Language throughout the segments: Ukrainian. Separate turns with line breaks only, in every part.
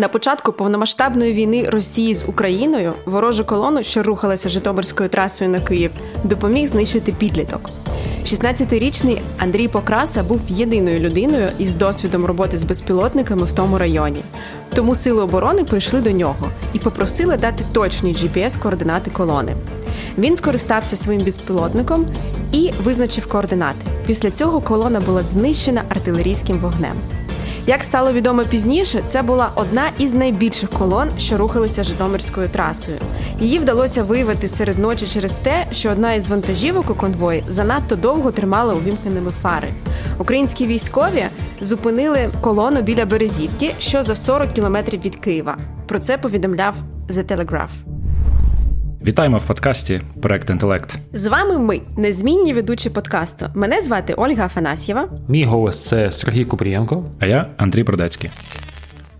На початку повномасштабної війни Росії з Україною ворожу колону, що рухалася Житомирською трасою на Київ, допоміг знищити підліток. 16-річний Андрій Покраса був єдиною людиною із досвідом роботи з безпілотниками в тому районі. Тому сили оборони прийшли до нього і попросили дати точні GPS-координати колони. Він скористався своїм безпілотником і визначив координати. Після цього колона була знищена артилерійським вогнем. Як стало відомо пізніше, це була одна із найбільших колон, що рухалися Житомирською трасою. Її вдалося виявити серед ночі через те, що одна із вантажівок у конвої занадто довго тримала увімкненими фари. Українські військові зупинили колону біля Березівки, що за 40 кілометрів від Києва. Про це повідомляв The Telegraph.
Вітаємо в подкасті Проект Інтелект.
З вами ми, незмінні ведучі подкасту. Мене звати Ольга Афанасьєва.
Мій голос це Сергій Купрієнко.
А я Андрій Продецький.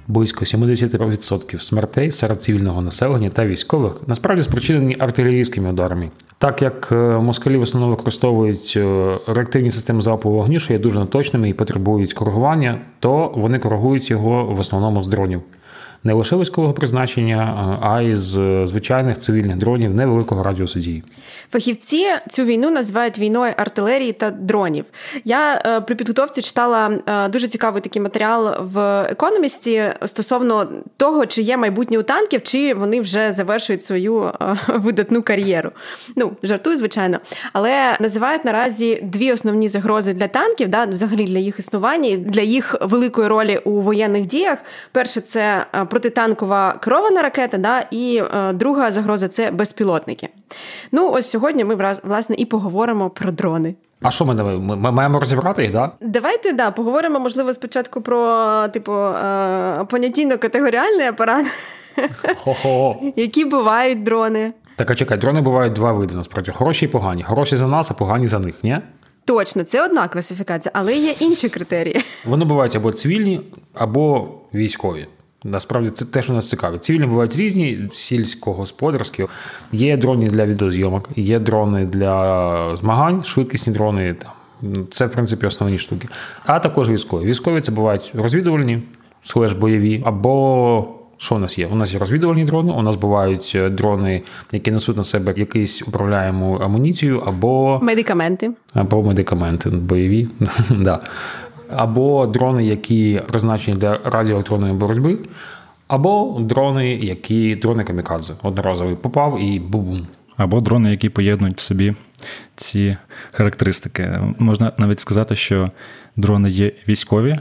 Близько 70% смертей серед цивільного населення та військових насправді спричинені артилерійськими ударами. Так як е, москалі в основному використовують е, реактивні системи залпового вогню, що є дуже неточними і потребують коригування, то вони коригують його в основному з дронів не лише військового призначення, а й з звичайних цивільних дронів невеликого радіусу дії.
Фахівці цю війну називають війною артилерії та дронів. Я е, при підготовці читала е, дуже цікавий такий матеріал в економісті стосовно того, чи є майбутнє у танків, чи вони вже завершують свою е, видатну кар'єру. Ну жартую, звичайно, але називають наразі дві основні загрози для танків, да, взагалі для їх існування, і для їх великої ролі у воєнних діях. Перше, це протитанкова керована ракета, да, і е, друга загроза це безпілотники. Ну, ось сьогодні ми власне і поговоримо про дрони.
А що ми ми, ми маємо розібрати їх, да?
Давайте да, поговоримо, можливо, спочатку про типу е, понятійно-категоріальний апарат.
Хо-хо.
Які бувають дрони.
Так, а чекай, дрони бувають два види насправді: хороші і погані. Хороші за нас, а погані за них, ні?
Точно, це одна класифікація, але є інші критерії.
Вони бувають або цивільні, або військові. Насправді це те, що нас цікавить. Цивільні бувають різні, сільськогосподарські. Є дрони для відеозйомок, є дрони для змагань, швидкісні дрони. Це, в принципі, основні штуки. А також військові. Військові це бувають розвідувальні, слеш бойові, або що у нас є? У нас є розвідувальні дрони, у нас бувають е, дрони, які несуть на себе якусь управляємо амуніцію, або
медикаменти.
Або медикаменти бойові. да або дрони, які призначені для радіоелектронної боротьби, або дрони, які дрони камікадзе. Одноразовий попав і бум.
Або дрони, які поєднують в собі ці характеристики. Можна навіть сказати, що дрони є військові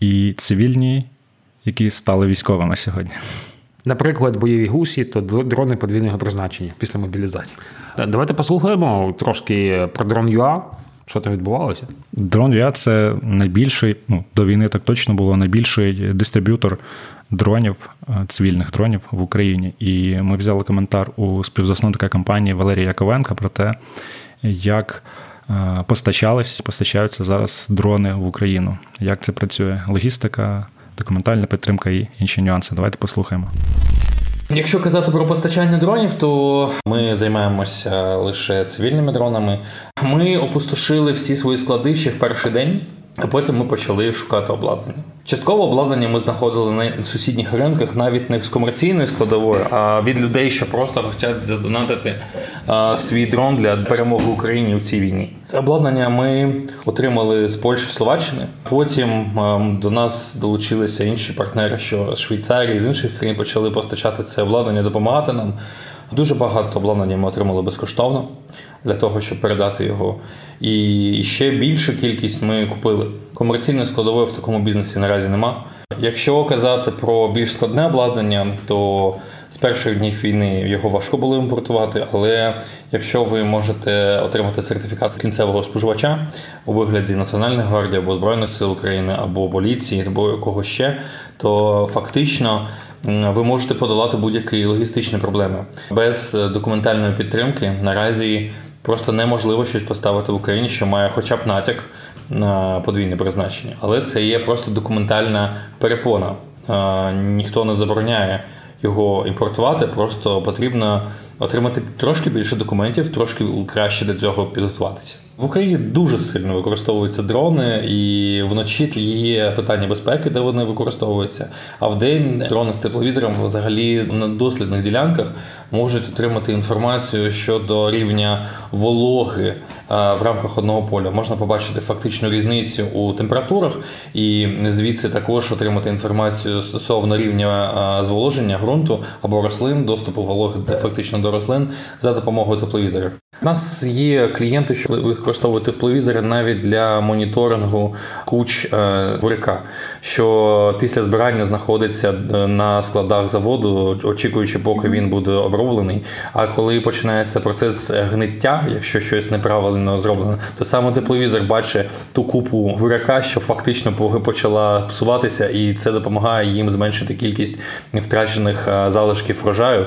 і цивільні, які стали військовими сьогодні.
Наприклад, бойові гусі, то дрони подвійного призначення після мобілізації. Давайте послухаємо трошки про дрон ЮА. Що там відбувалося?
Дрон VIA – це найбільший, ну до війни так точно було найбільший дистриб'ютор дронів, е, цивільних дронів в Україні. І ми взяли коментар у співзасновника компанії Валерія Яковенка про те, як е, постачались, постачаються зараз дрони в Україну. Як це працює? Логістика, документальна підтримка і інші нюанси. Давайте послухаємо.
Якщо казати про постачання дронів, то ми займаємося лише цивільними дронами. Ми опустошили всі свої склади ще в перший день. А потім ми почали шукати обладнання. Частково обладнання ми знаходили на сусідніх ринках, навіть не з комерційної складової, а від людей, що просто хочуть задонатити а, свій дрон для перемоги Україні у цій війні. Це обладнання ми отримали з Польщі Словаччини. Потім а, до нас долучилися інші партнери, що з Швейцарії з інших країн почали постачати це обладнання, допомагати нам. Дуже багато обладнання ми отримали безкоштовно для того, щоб передати його. І ще більшу кількість ми купили. Комерційної складової в такому бізнесі наразі нема. Якщо казати про більш складне обладнання, то з перших днів війни його важко було імпортувати, але якщо ви можете отримати сертифікат кінцевого споживача у вигляді Національної гвардії або Збройних сил України або поліції, або якого ще, то фактично ви можете подолати будь-які логістичні проблеми без документальної підтримки. Наразі просто неможливо щось поставити в Україні, що має хоча б натяк на подвійне призначення, але це є просто документальна перепона. Ніхто не забороняє його імпортувати, просто потрібно отримати трошки більше документів, трошки краще до цього підготуватися. В Україні дуже сильно використовуються дрони, і вночі є питання безпеки, де вони використовуються. А в день дрони з тепловізором взагалі на дослідних ділянках можуть отримати інформацію щодо рівня вологи е, в рамках одного поля. Можна побачити фактичну різницю у температурах, і звідси також отримати інформацію стосовно рівня е, зволоження ґрунту або рослин, доступу вологи фактично до рослин за допомогою тепловізорів. У нас є клієнти, що використовують тепловізори навіть для моніторингу куч е, буряка, що після збирання знаходиться на складах заводу, очікуючи, поки він буде оброблений. А коли починається процес гниття, якщо щось неправильно зроблено, то саме тепловізор бачить ту купу буряка, що фактично почала псуватися, і це допомагає їм зменшити кількість втрачених е, залишків врожаю.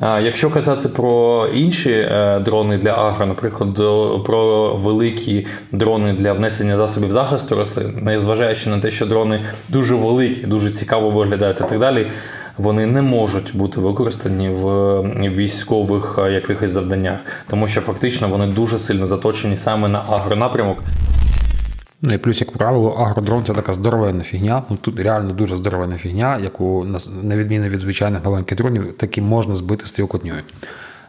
Якщо казати про інші е, дрони для агро, наприклад, про великі дрони для внесення засобів захисту рослин, незважаючи на те, що дрони дуже великі, дуже цікаво виглядають і так далі, вони не можуть бути використані в військових е, якихось завданнях, тому що фактично вони дуже сильно заточені саме на агронапрямок.
Ну і плюс, як правило, агродрон це така здоровенна фігня. Ну тут реально дуже здоровенна фігня, яку на відміну від звичайних маленьких дронів, таки можна збити стрілкотньою.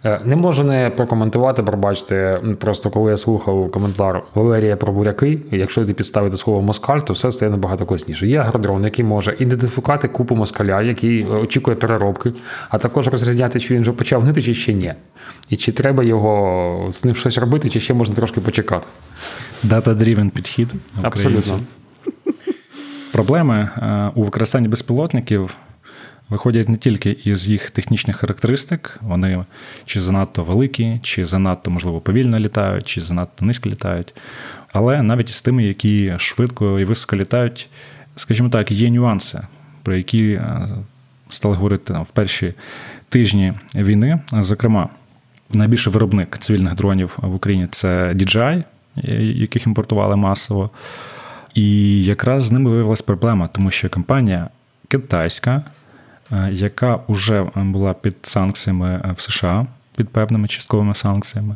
Е, не можу не прокоментувати, пробачте. Просто коли я слухав коментар Валерія про буряки, якщо ти підставити слово москаль, то все стає набагато класніше. Є агродрон, який може ідентифікувати купу москаля, який очікує переробки, а також розрізняти, чи він вже почав гнити, чи ще ні. І чи треба його з ним щось робити, чи ще можна трошки почекати.
Data-driven підхід.
Абсолютно.
Проблеми е, у використанні безпілотників виходять не тільки із їх технічних характеристик, вони чи занадто великі, чи занадто, можливо, повільно літають, чи занадто низько літають, але навіть із тими, які швидко і високо літають, скажімо так, є нюанси, про які е, стали говорити в перші тижні війни. Зокрема, найбільший виробник цивільних дронів в Україні це DJI, яких імпортували масово. І якраз з ними виявилася проблема, тому що компанія китайська Е, яка вже була під санкціями е, в США, під певними частковими санкціями.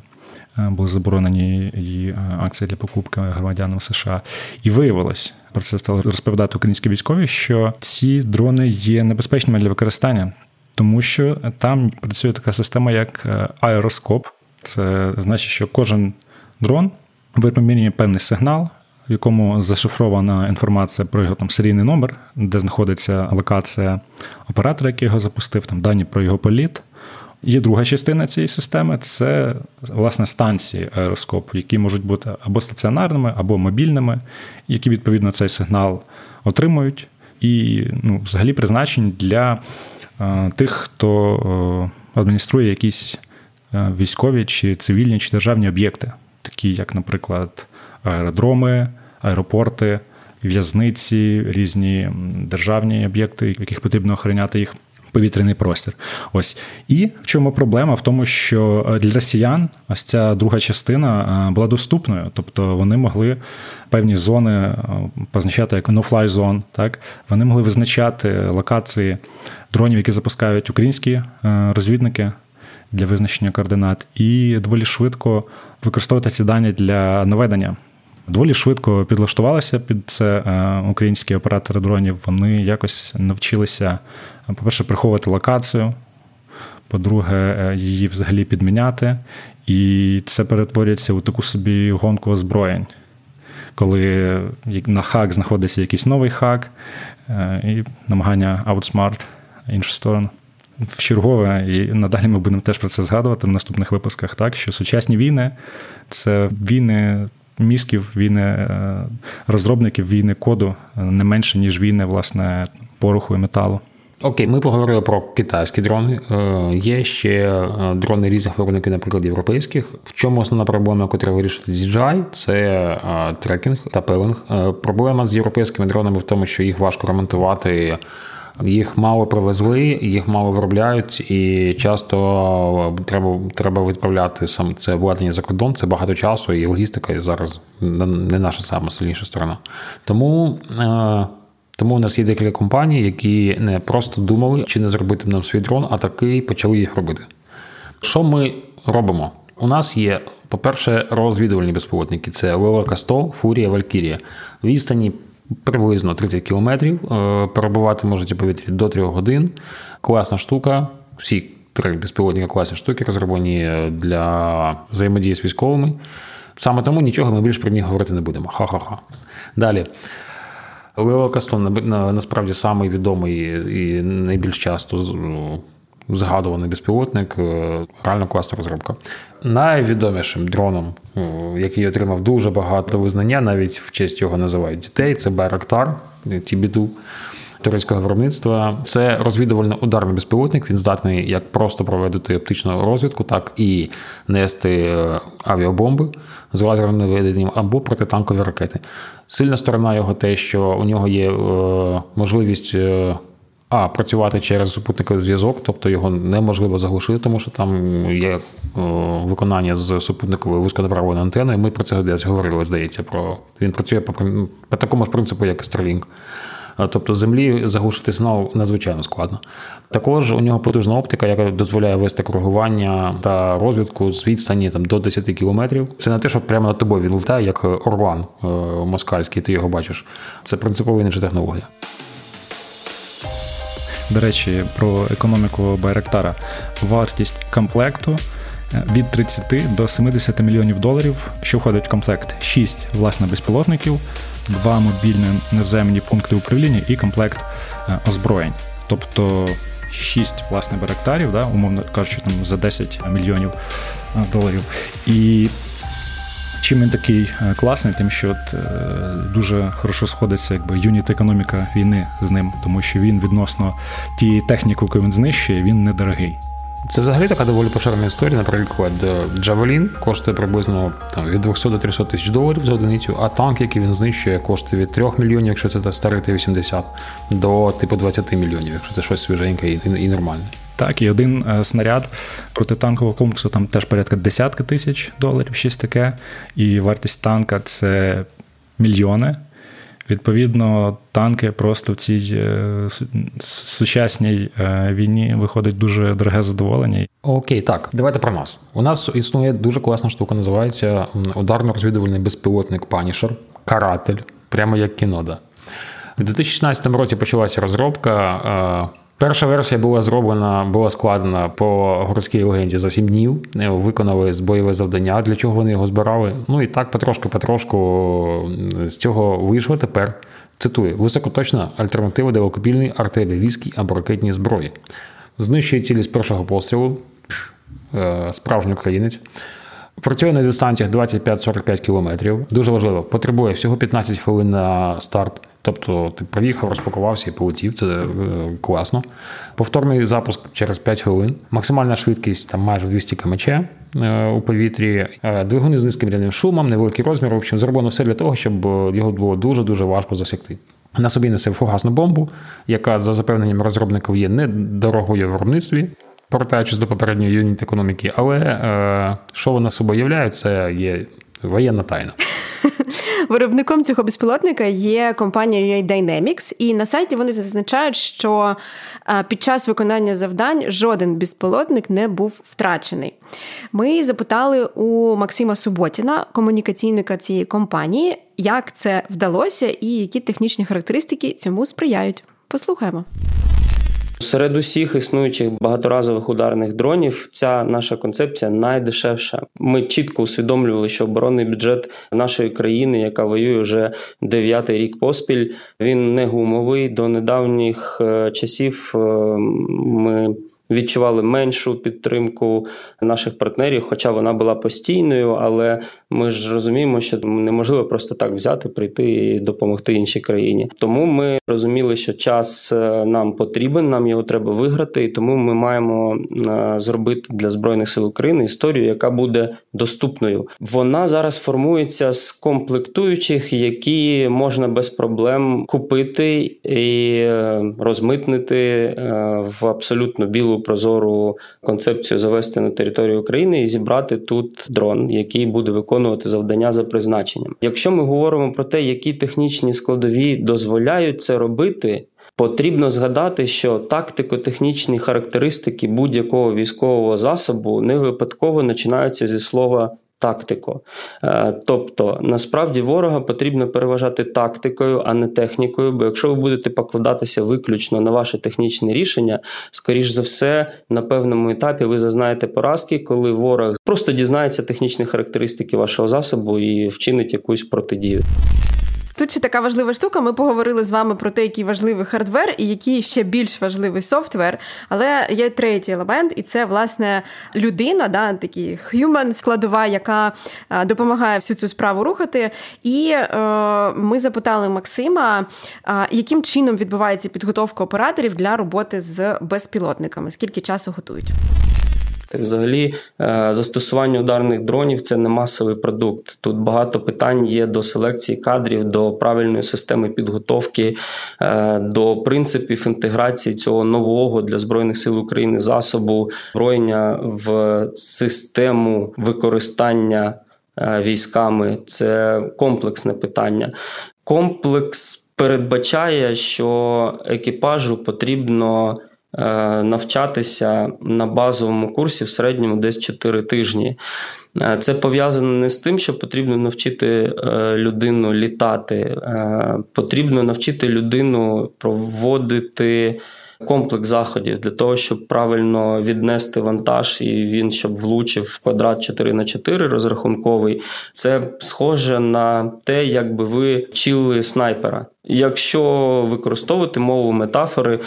Е, були заборонені її акції для покупки громадянам США, і виявилось про це стали розповідати українські військові, що ці дрони є небезпечними для використання, тому що там працює така система, як аероскоп. Це значить, що кожен дрон випромінює певний сигнал, в якому зашифрована інформація про його там серійний номер, де знаходиться локація оператора, який його запустив, там дані про його політ. Є друга частина цієї системи це власне станції аероскопу, які можуть бути або стаціонарними, або мобільними, які відповідно цей сигнал отримують, і ну, взагалі призначені для е, тих, хто е, адмініструє якісь е, військові чи цивільні чи державні об'єкти, такі як, наприклад, аеродроми, аеропорти, в'язниці, різні державні об'єкти, яких потрібно охороняти їх. Повітряний простір. Ось. І в чому проблема? В тому, що е, для росіян ось ця друга частина е, була доступною, тобто вони могли певні зони е, позначати як no-fly zone, так Вони могли визначати локації дронів, які запускають українські розвідники для визначення координат, і доволі швидко використовувати ці дані для наведення доволі швидко підлаштувалися під це е, українські оператори дронів. Вони якось навчилися, по-перше, приховувати локацію. По-друге, е, її взагалі підміняти. І це перетворюється у таку собі гонку озброєнь, коли на хак знаходиться якийсь новий хак, е, і намагання outsmart іншу сторону. В чергове, і надалі ми будемо теж про це згадувати в наступних випусках, так що сучасні війни це війни мізків, війни е, розробників, війни коду е, не менше, ніж війни, власне, пороху і металу.
Окей, ми поговорили про китайські дрони. Е, є ще дрони різних виробників, наприклад, європейських. В чому основна проблема, яку вирішити DJI, це трекінг та пелинг. Проблема з європейськими дронами в тому, що їх важко ремонтувати їх мало привезли, їх мало виробляють, і часто треба треба відправляти сам це обладнання за кордон. Це багато часу, і логістика зараз не наша сама сильніша сторона. Тому. Е, тому у нас є декілька компаній, які не просто думали, чи не зробити нам свій дрон, а таки почали їх робити. Що ми робимо? У нас є По-перше, розвідувальні безпілотники це Лева Кастол, Фурія, Валькірія. Відстані приблизно 30 кілометрів. Е, перебувати можуть у повітрі до 3 годин. Класна штука. Всі три безпілотника класні штуки розроблені для взаємодії з військовими. Саме тому нічого ми більше про них говорити не будемо. Ха-ха-ха. Далі. Лео Кастон насправді самий відомий і найбільш часто ну, згадуваний безпілотник, е, реально класна розробка. Найвідомішим дроном, е, який отримав дуже багато визнання, навіть в честь його називають дітей, це Байрактар Тібіду турецького виробництва. Це розвідувально-ударний безпілотник. Він здатний як просто проводити оптичну розвідку, так і нести е, авіабомби з лазерним наведенням або протитанкові ракети. Сильна сторона його те, що у нього є можливість. А працювати через супутниковий зв'язок, тобто його неможливо заглушити, тому що там є виконання з супутниковою вузьконаправленою антеною. Ми про це десь говорили, здається. Про він працює по, по такому ж принципу, як і Starlink. Тобто землі заглушити знову надзвичайно складно. Також у нього потужна оптика, яка дозволяє вести коригування та розвідку з відстані там, до 10 кілометрів. Це не те, що прямо над тобою він літає, як Орлан е, москальський, ти його бачиш. Це принципова інша технологія.
До речі, про економіку Байрактара. Вартість комплекту е, від 30 до 70 мільйонів доларів, що входить в комплект 6 власне безпілотників, 2 мобільні наземні пункти управління і комплект е, озброєнь. Тобто 6 власне байрактарів, да, умовно кажучи, там за 10 мільйонів е, доларів. І Чим він такий е, класний, тим що от, е, дуже хорошо сходиться якби юніт економіка війни з ним, тому що він відносно тієї техніки, яку він знищує, він недорогий.
Це взагалі така доволі поширена історія. Наприклад, Джавелін коштує приблизно там, від 200 до 300 тисяч доларів за одиницю, а танк, який він знищує, коштує від 3 мільйонів, якщо це старий Т-80, до типу 20 мільйонів, якщо це щось свіженьке і, і нормальне.
Так, і один е, снаряд протитанкового комплексу там теж порядка десятки тисяч доларів, щось таке. І вартість танка це мільйони. Відповідно, танки просто в цій е, сучасній е, війні виходить дуже дороге задоволення.
Окей, так, давайте про нас. У нас існує дуже класна штука, називається ударно-розвідувальний безпілотник Панішер, каратель, прямо як в кіно, да. У 2016 році почалася розробка. Перша версія була зроблена, була складена по городській легенді за 7 днів. Е, виконали бойове завдання, для чого вони його збирали. Ну і так потрошку-потрошку з цього вийшло тепер. Цитую: високоточна альтернатива далекобільній артилерійській або ракетній зброї. Знищує цілі з першого пострілу. Е, справжній українець. Працює на дистанціях 25-45 кілометрів. Дуже важливо, потребує всього 15 хвилин на старт. Тобто ти приїхав, розпакувався і полетів, це е, класно. Повторний запуск через 5 хвилин. Максимальна швидкість там майже 200 км е, у повітрі. Е, двигуни з низьким рівнем шумом, невеликий розмір. В общем, зроблено все для того, щоб його було дуже-дуже важко засікти. На собі несе фугасну бомбу, яка, за запевненням розробників, є недорогою в виробництві, повертаючись до попередньої юніт економіки. Але що вона собою являє, це є воєнна тайна.
Виробником цього безпілотника є компанія Dynamics, і на сайті вони зазначають, що під час виконання завдань жоден безпілотник не був втрачений. Ми запитали у Максима Суботіна, комунікаційника цієї компанії, як це вдалося і які технічні характеристики цьому сприяють. Послухаємо.
Серед усіх існуючих багаторазових ударних дронів ця наша концепція найдешевша. Ми чітко усвідомлювали, що оборонний бюджет нашої країни, яка воює вже дев'ятий рік поспіль, він не гумовий. До недавніх е, часів е, ми відчували меншу підтримку наших партнерів, хоча вона була постійною, але ми ж розуміємо, що неможливо просто так взяти, прийти і допомогти іншій країні. Тому ми розуміли, що час е, нам потрібен, нам його треба виграти, і тому ми маємо е, зробити для збройних сил України історію, яка буде доступною. Вона зараз формується з комплектуючих, які можна без проблем купити і е, розмитнити в абсолютно білу прозору концепцію завести на територію України і зібрати тут дрон, який буде виконувати завдання за призначенням. Якщо ми говоримо про те, які технічні складові дозволяють це робити. Потрібно згадати, що тактико-технічні характеристики будь-якого військового засобу не випадково починаються зі слова тактику. Е, тобто, насправді ворога потрібно переважати тактикою, а не технікою. Бо якщо ви будете покладатися виключно на ваше технічне рішення, скоріш за все, на певному етапі ви зазнаєте поразки, коли ворог просто дізнається технічні характеристики вашого засобу і вчинить якусь протидію.
Тут ще така важлива штука. Ми поговорили з вами про те, який важливий hardware і який ще більш важливий software. Але є третій елемент, і це власне людина, да, такий human складова, яка е, допомагає всю цю справу рухати. І е, ми запитали Максима, е, яким чином відбувається підготовка операторів для роботи з безпілотниками, скільки часу готують.
Взагалі, е, застосування ударних дронів це не масовий продукт. Тут багато питань є до селекції кадрів, до правильної системи підготовки, е, до принципів інтеграції цього нового для збройних сил України засобу зброєння в систему використання е, військами. Це комплексне питання. Комплекс передбачає, що екіпажу потрібно. Е, навчатися на базовому курсі в середньому десь 4 тижні. Е, це пов'язано не з тим, що потрібно навчити е, людину літати, потрібно навчити людину проводити комплекс заходів для того, щоб правильно віднести вантаж, і він щоб влучив в квадрат 4 на 4 розрахунковий. Це схоже на те, як би ви вчили снайпера. Якщо використовувати мову метафори,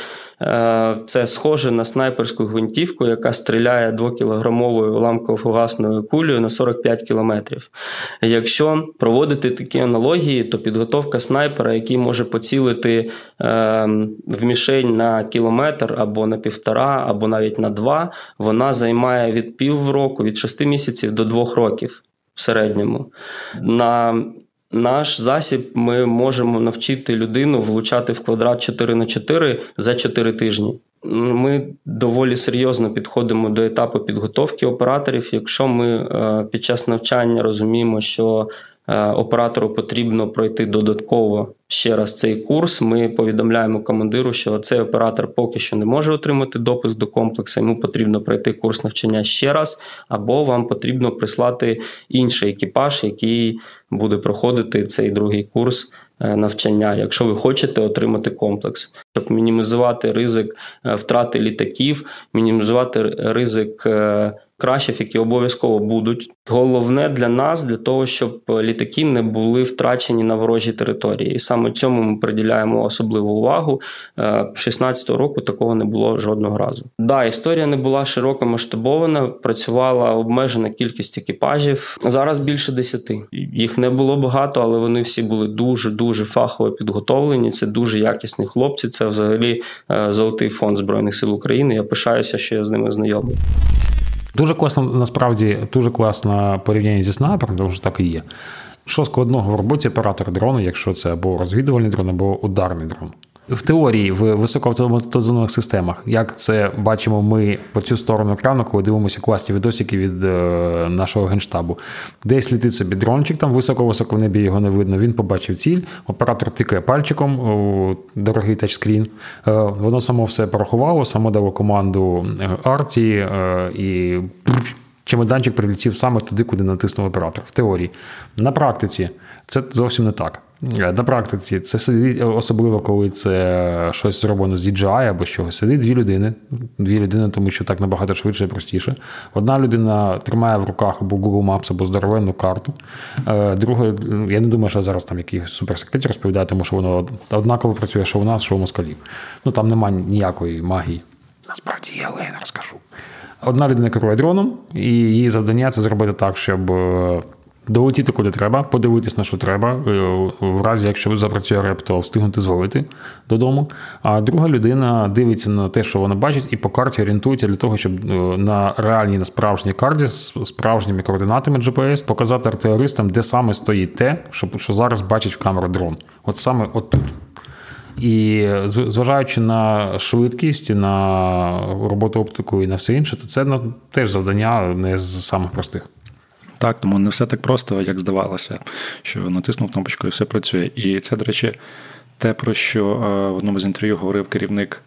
це схоже на снайперську гвинтівку, яка стріляє 2-кілограмовою уламково-фугасною кулею на 45 кілометрів. Якщо проводити такі аналогії, то підготовка снайпера, який може поцілити е, в мішень на кілометр або на півтора, або навіть на два, вона займає від півроку, від 6 місяців до 2 років в середньому. На наш засіб ми можемо навчити людину влучати в квадрат 4 на 4 за 4 тижні. Ми доволі серйозно підходимо до етапу підготовки операторів. Якщо ми е, під час навчання розуміємо, що оператору потрібно пройти додатково ще раз цей курс. Ми повідомляємо командиру, що цей оператор поки що не може отримати допуск до комплексу. Йому потрібно пройти курс навчання ще раз, або вам потрібно прислати інший екіпаж, який буде проходити цей другий курс. Е, навчання, якщо ви хочете отримати комплекс, щоб мінімізувати ризик е, втрати літаків, мінімізувати ризик кращів, які обов'язково будуть. Головне для нас, для того, щоб літаки не були втрачені на ворожій території. І саме цьому ми приділяємо особливу увагу. 16-го е, року такого не було жодного разу. Да, історія не була широко масштабована, працювала обмежена кількість екіпажів. Зараз більше десяти. Їх не було багато, але вони всі були дуже дуже фахово підготовлені. Це дуже якісні хлопці. Це взагалі е, золотий фонд збройних сил України. Я пишаюся, що я з ними знайомий.
Дуже класно, насправді, дуже класне порівняння зі снайпером, тому що так і є. Що складного в роботі оператора дрону, якщо це або розвідувальний дрон, або ударний дрон? В теорії в високоавтоматизованих системах, як це бачимо ми по цю сторону екрану, коли дивимося класні відосики від е, нашого генштабу. Десь літить собі дрончик, там високо-високо в небі його не видно. Він побачив ціль, оператор тикає пальчиком, о, дорогий тачскрін. Е, воно само все порахувало, само дало команду е, арті е, і чемоданчик прилетів саме туди, куди натиснув оператор. В теорії. На практиці це зовсім не так. Е, на практиці це сидить, особливо коли це щось зроблено з DJI або чогось. Сидить дві людини, дві людини, тому що так набагато швидше і простіше. Одна людина тримає в руках або Google Maps, або здоровенну карту. Е, друга, я не думаю, що зараз там якісь суперсекреті розповідає, тому що воно однаково працює, що у нас, що у москалів. Ну там немає ніякої магії. Насправді є, я не розкажу. Одна людина керує дроном, і її завдання це зробити так, щоб е, долетіти куди треба, подивитись на що треба, е, в разі, якщо запрацює реп, то встигнути звалити додому. А друга людина дивиться на те, що вона бачить, і по карті орієнтується для того, щоб е, на реальній, на справжній карті з справжніми координатами GPS показати артилеристам, де саме стоїть те, що, що зараз бачить в камеру дрон. От саме отут. І зважаючи на швидкість, на роботу оптику і на все інше, то це теж завдання не з самих простих.
Так, тому не все так просто, як здавалося, що натиснув кнопочку і все працює. І це, до речі, те, про що е, в одному з інтерв'ю говорив керівник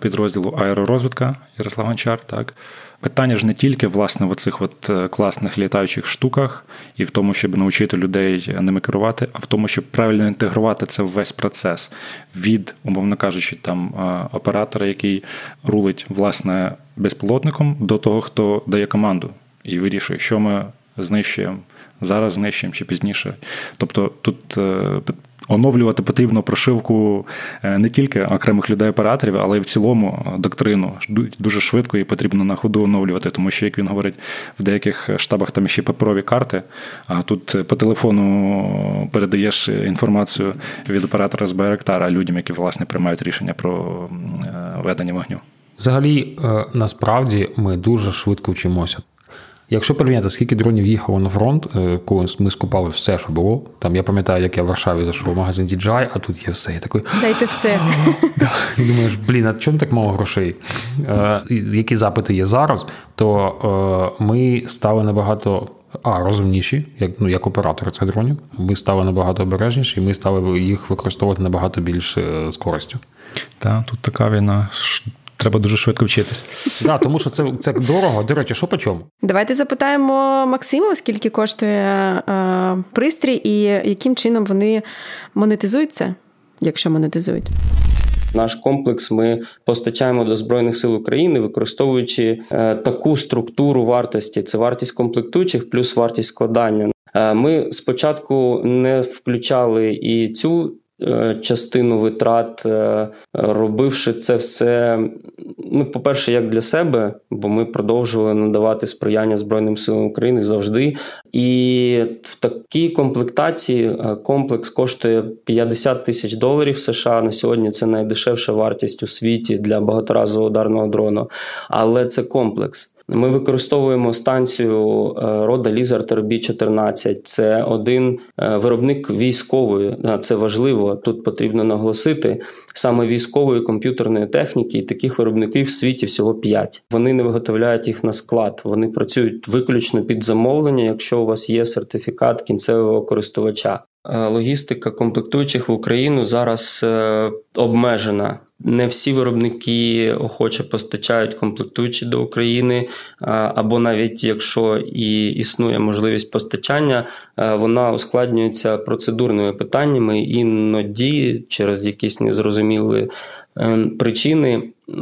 підрозділу аеророзвідка Ярослав Гончар. Так питання ж не тільки власне в оцих от класних літаючих штуках і в тому, щоб навчити людей ними керувати, а в тому, щоб правильно інтегрувати це в весь процес від, умовно кажучи, там оператора, який рулить власне безпілотником, до того, хто дає команду і вирішує, що ми знищуємо зараз, знищуємо чи пізніше. Тобто тут оновлювати потрібно прошивку е, не тільки окремих людей-операторів, але й в цілому доктрину дуже швидко і потрібно на ходу оновлювати, тому що, як він говорить, в деяких штабах там ще паперові карти, а тут по телефону передаєш інформацію від оператора з Байрактара людям, які власне приймають рішення про е, ведення вогню.
Взагалі, е, насправді ми дуже швидко вчимося. Якщо порівняти, скільки дронів їхало на фронт, е, коли ми скупали все, що було. Там я пам'ятаю, як я в Варшаві зайшов в магазин DJI, а тут є все. Я такий,
Дайте все.
І думаєш, блін, а чому так мало грошей? Е, які запити є зараз, то е, ми стали набагато. А, розумніші, як ну, як оператори цих дронів. Ми стали набагато обережніші, і ми стали їх використовувати набагато більш з користю.
Так, тут така війна треба дуже швидко вчитись.
Да, тому що це це дорого. До речі, що по чому?
Давайте запитаємо Максима, скільки коштує е, пристрій і яким чином вони монетизуються, якщо монетизують.
Наш комплекс ми постачаємо до збройних сил України, використовуючи е, таку структуру вартості: це вартість комплектуючих плюс вартість складання. Е, ми спочатку не включали і цю частину витрат, е, робивши це все, ну, по-перше, як для себе, бо ми продовжували надавати сприяння Збройним силам України завжди. І в такій комплектації е, комплекс коштує 50 тисяч доларів США. На сьогодні це найдешевша вартість у світі для багаторазового ударного дрону, але це комплекс. Ми використовуємо станцію е, рода Lizard RB14. Це один е, виробник військової. Це важливо. Тут потрібно наголосити саме військової комп'ютерної техніки. І таких виробників в світі всього 5. Вони не виготовляють їх на склад. Вони працюють виключно під замовлення, якщо у вас є сертифікат кінцевого користувача. Е, логістика комплектуючих в Україну зараз обмежена. Не всі виробники охоче постачають комплектуючі до України, або навіть якщо і існує можливість постачання, вона ускладнюється процедурними питаннями, іноді через якісь незрозумілі е, причини е,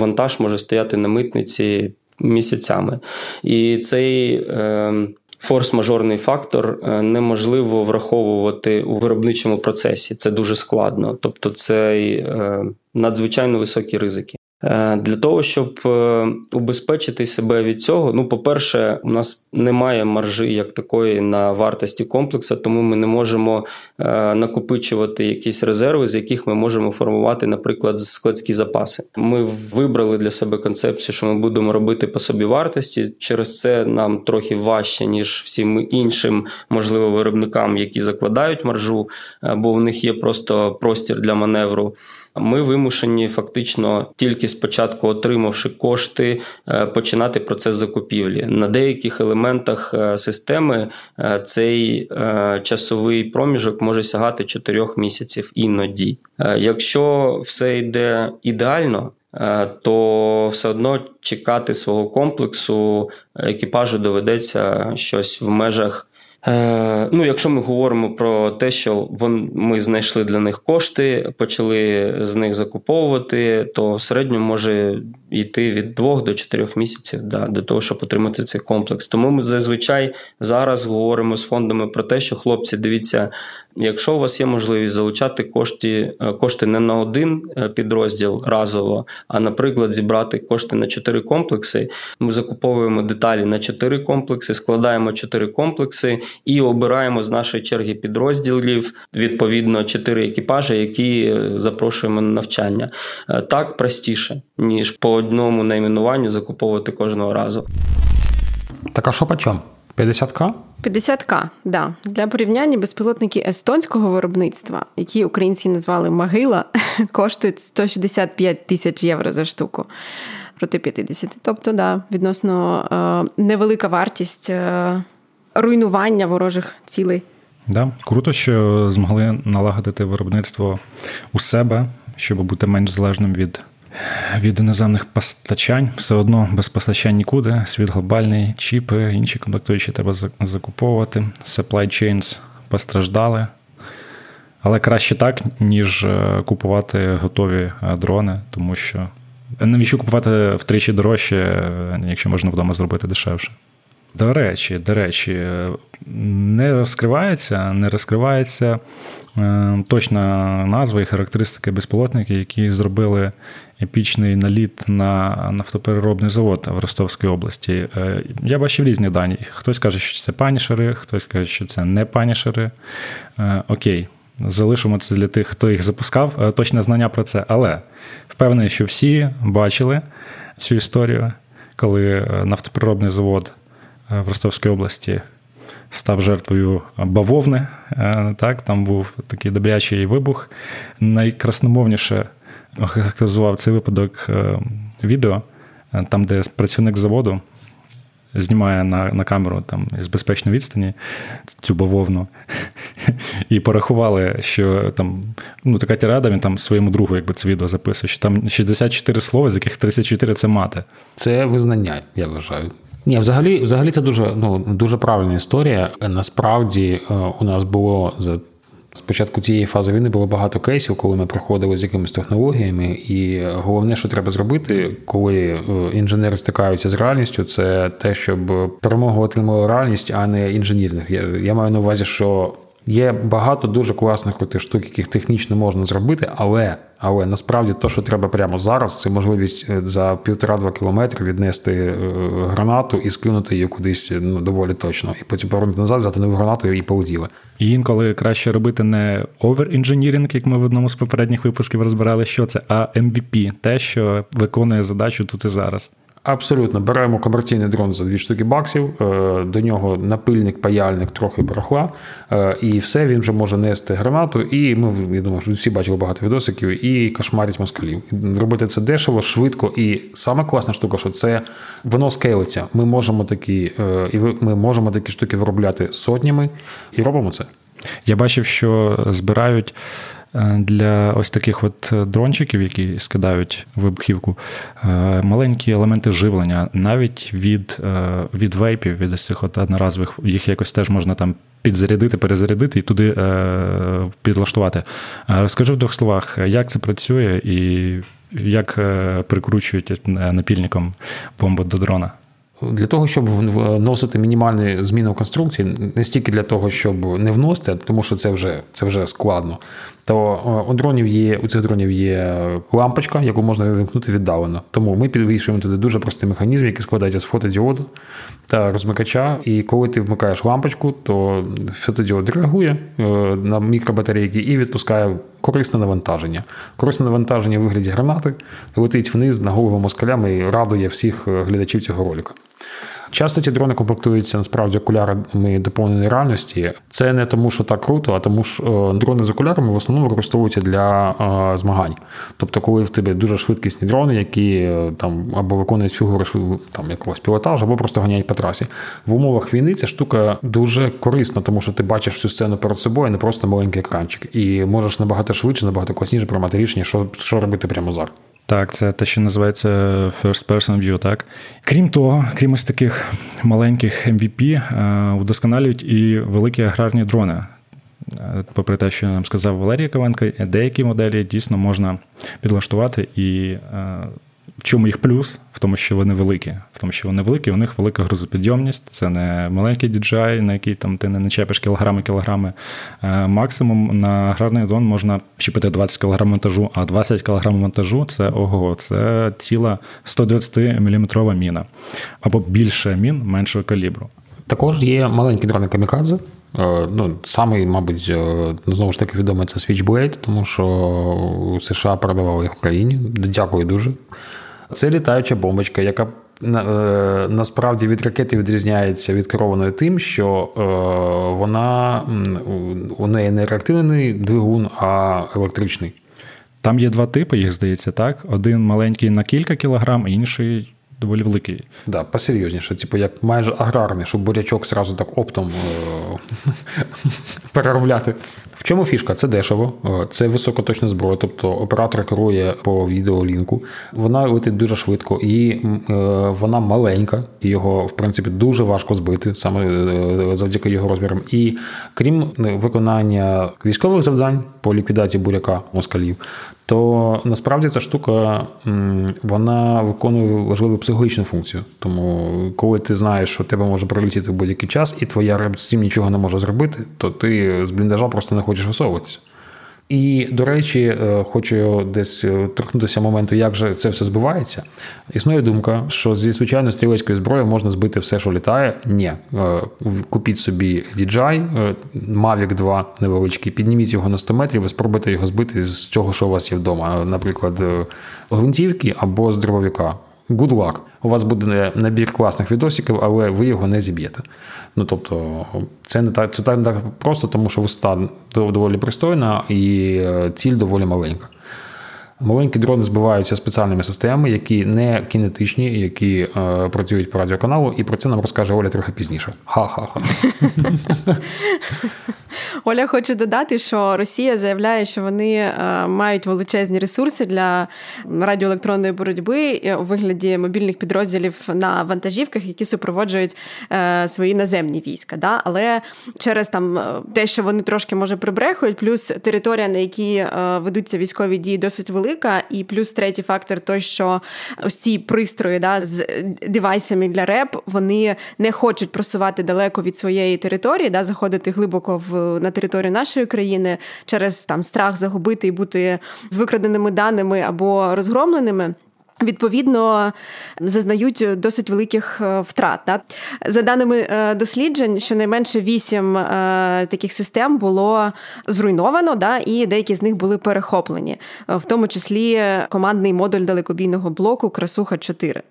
вантаж може стояти на митниці місяцями. І цей е, форс-мажорний фактор е, неможливо враховувати у виробничому процесі. Це дуже складно. Тобто, це е, надзвичайно високі ризики. Е, для того, щоб е, убезпечити себе від цього, ну, по-перше, у нас немає маржі як такої на вартості комплексу, тому ми не можемо е, накопичувати якісь резерви, з яких ми можемо формувати, наприклад, складські запаси. Ми вибрали для себе концепцію, що ми будемо робити по собі вартості. Через це нам трохи важче, ніж всім іншим, можливо, виробникам, які закладають маржу, бо в них є просто простір для маневру. Ми вимушені фактично тільки спочатку, отримавши кошти, е, починати процес закупівлі. На деяких елементах е, системи е, цей часовий проміжок може сягати 4 місяців іноді. Якщо все йде ідеально. То все одно чекати свого комплексу екіпажу доведеться щось в межах Е, ну, Якщо ми говоримо про те, що ми знайшли для них кошти, почали з них закуповувати, то в середньому може йти від 2 до 4 місяців да, до того, щоб отримати цей комплекс. Тому ми зазвичай зараз говоримо з фондами про те, що хлопці, дивіться, Якщо у вас є можливість залучати кошти е, кошти не на один е, підрозділ разово, а, наприклад, зібрати кошти на чотири комплекси, ми закуповуємо деталі на чотири комплекси, складаємо чотири комплекси і обираємо з нашої черги підрозділів відповідно чотири екіпажі, які е, запрошуємо на навчання. Так простіше, ніж по одному найменуванню закуповувати кожного разу.
Так а що по чому? 50к?
50к, да. Для порівняння безпілотники естонського виробництва, які українці назвали Могила, коштують 165 тисяч євро за штуку проти 50. Тобто, да, відносно е, невелика вартість е, руйнування ворожих цілей.
Да. Круто, що змогли налагодити виробництво у себе, щоб бути менш залежним від від іноземних постачань. Все одно без постачань нікуди. Світ глобальний, чіпи, інші комплектуючі треба закуповувати. Supply chains постраждали. Але краще так, ніж е, купувати готові е, дрони, тому що навіщо купувати втричі дорожче, е, якщо можна вдома зробити дешевше. До речі, до речі, не розкривається, не розкривається е, точна назва і характеристики безпілотників, які зробили епічний наліт на нафтопереробний завод в Ростовській області. Е, я бачив різні дані. Хтось каже, що це панішери, хтось каже, що це не панішери. Е, окей. Залишимо це для тих, хто їх запускав, точне знання про це. Але впевнений, що всі бачили цю історію, коли нафтопереробний завод в Ростовській області став жертвою бавовни. Е, так, Там був такий добрячий вибух. Найкрасномовніше характеризував цей випадок е, відео, е, там, де працівник заводу. Знімає на на камеру там з безпечної відстані цю бавовну. І порахували, що там ну, така тірада, він там своєму другу якби це відео записує, що там 64 слова, з яких 34 це мати.
Це визнання, я вважаю. Ні, взагалі, взагалі це дуже ну дуже правильна історія. Насправді е, у нас було за. Спочатку тієї фази війни було багато кейсів, коли ми приходили з якимись технологіями, і головне, що треба зробити, коли е, інженери стикаються з реальністю, це те, щоб перемогу отримала реальність, а не інженірних. Я, я маю на увазі, що Є багато дуже класних крутих штук, яких технічно можна зробити, але але насправді то, що треба прямо зараз, це можливість е, за півтора-два кілометри віднести е, гранату і скинути її кудись ну, доволі точно. І потім повернути назад, взяти нову гранату і полетіли.
І інколи краще робити не овер-інженіринг, як ми в одному з попередніх випусків розбирали, що це, а MVP, те, що виконує задачу тут і зараз.
Абсолютно, беремо комерційний дрон за дві штуки баксів, е, до нього напильник, паяльник, трохи барахла, е, і все, він вже може нести гранату. І ми, я думаю, що всі бачили багато відосиків, і кошмарять москалів. Робити це дешево, швидко. І саме класна штука, що це воно скейлиться. Ми можемо такі, е, і ми можемо такі штуки виробляти сотнями і робимо це.
Я бачив, що збирають. Е, для ось таких от е, дрончиків, які скидають вибухівку, е, маленькі елементи живлення, навіть від від вейпів, від ось цих от одноразових, їх якось теж можна там підзарядити, перезарядити і туди підлаштувати. Розкажи в двох словах, як це працює і як прикручують напільником бомбу до дрона.
Для того, щоб вносити мінімальні зміни в конструкції, не стільки для того, щоб не вносити, тому що це вже це вже складно. То у дронів є у цих дронів є лампочка, яку можна вимкнути віддалено. Тому ми підвішуємо туди дуже простий механізм, який складається з фотодіоду та розмикача. І коли ти вмикаєш лампочку, то фотодіод реагує е, на мікробатарейки і відпускає корисне навантаження. Корисне навантаження в вигляді гранати летить вниз на голову москалями і радує всіх е, глядачів цього ролика. Часто ті дрони комплектуються насправді окулярами доповненої реальності. Це не тому, що так круто, а тому, що е, дрони з окулярами в основному використовуються для е, змагань. Тобто, коли в тебе дуже швидкісні дрони, які е, там або виконують фігури там якогось пілотажу, або просто ганяють по трасі. В умовах війни ця штука дуже корисна, тому що ти бачиш всю сцену перед собою, не просто маленький екранчик, і можеш набагато швидше, набагато класніше приймати рішення, що, що робити прямо зараз.
Так, це те, що називається First Person View, так. Крім того, крім ось таких маленьких MVP, удосконалюють вдосконалюють і великі аграрні дрони. Е, попри те, що нам сказав Валерій Ковенко, деякі моделі дійсно можна підлаштувати і е, в чому їх плюс? В тому, що вони великі. В тому, що вони великі, у них велика грузопідйомність. Це не маленький DJI, на який там ти не начепиш кілограми, кілограми. Е, максимум на аграрний дрон можна щепити 20 кг монтажу, а 20 кг монтажу це ого, це ціла 120-мм міна. Або більше мін меншого калібру.
Також є маленькі дрони камікадзе. Е, ну, Самий, мабуть, е, знову ж таки відомий це Switchblade, тому що США передавали їх в Україні. Дякую дуже. Це літаюча бомбочка, яка е, насправді від ракети відрізняється від керованої тим, що е, вона у неї не реактивний двигун, а електричний.
Там є два типи, їх здається, так. Один маленький на кілька кілограм, інший доволі великий.
Да, посерйозніше, типу, як майже аграрний, щоб бурячок зразу так оптом переробляти. В чому фішка? Це дешево, е, це високоточна зброя, тобто оператор керує по відеолінку. Вона летить дуже швидко і е, вона маленька, його в принципі дуже важко збити, саме е, завдяки його розмірам. І крім виконання військових завдань по ліквідації буряка москалів, то насправді ця штука вона виконує важливу психологічну функцію. Тому, коли ти знаєш, що тебе може прилетіти в будь-який час, і твоя реп з цим нічого не може зробити, то ти з бліндажа просто не хочеш висовуватися. І, до речі, е, хочу десь е, торкнутися моменту, як же це все збивається. Існує думка, що зі звичайної стрілецької зброї можна збити все, що літає. Ні. Е, купіть собі DJI, Mavic 2 невеличкий, підніміть його на 100 метрів і спробуйте його збити з того, що у вас є вдома. Наприклад, гвинтівки або з дробовика good luck. У вас буде набір класних відосиків, але ви його не зіб'єте. Ну тобто, це не так, це так просто, тому що висота доволі пристойна і е, ціль доволі маленька. Маленькі дрони збиваються спеціальними системами, які не кінетичні, які е, працюють по радіоканалу, і про це нам розкаже Оля трохи пізніше. Ха-ха-ха.
Оля хоче додати, що Росія заявляє, що вони е, мають величезні ресурси для радіоелектронної боротьби у вигляді мобільних підрозділів на вантажівках, які супроводжують е, свої наземні війська. Да? Але через там е, те, що вони трошки може прибрехують, плюс територія, на якій ведуться військові дії, досить велика, і плюс третій фактор той, що ось ці пристрої да, з девайсами для РЕП вони не хочуть просувати далеко від своєї території, да, заходити глибоко в на територію нашої країни через там страх загубити і бути з викраденими даними або розгромленими. Відповідно, зазнають досить великих е, втрат. Да? За даними е, досліджень, щонайменше вісім е, таких систем було зруйновано, да? і деякі з них були перехоплені, в тому числі командний модуль далекобійного блоку Красуха 4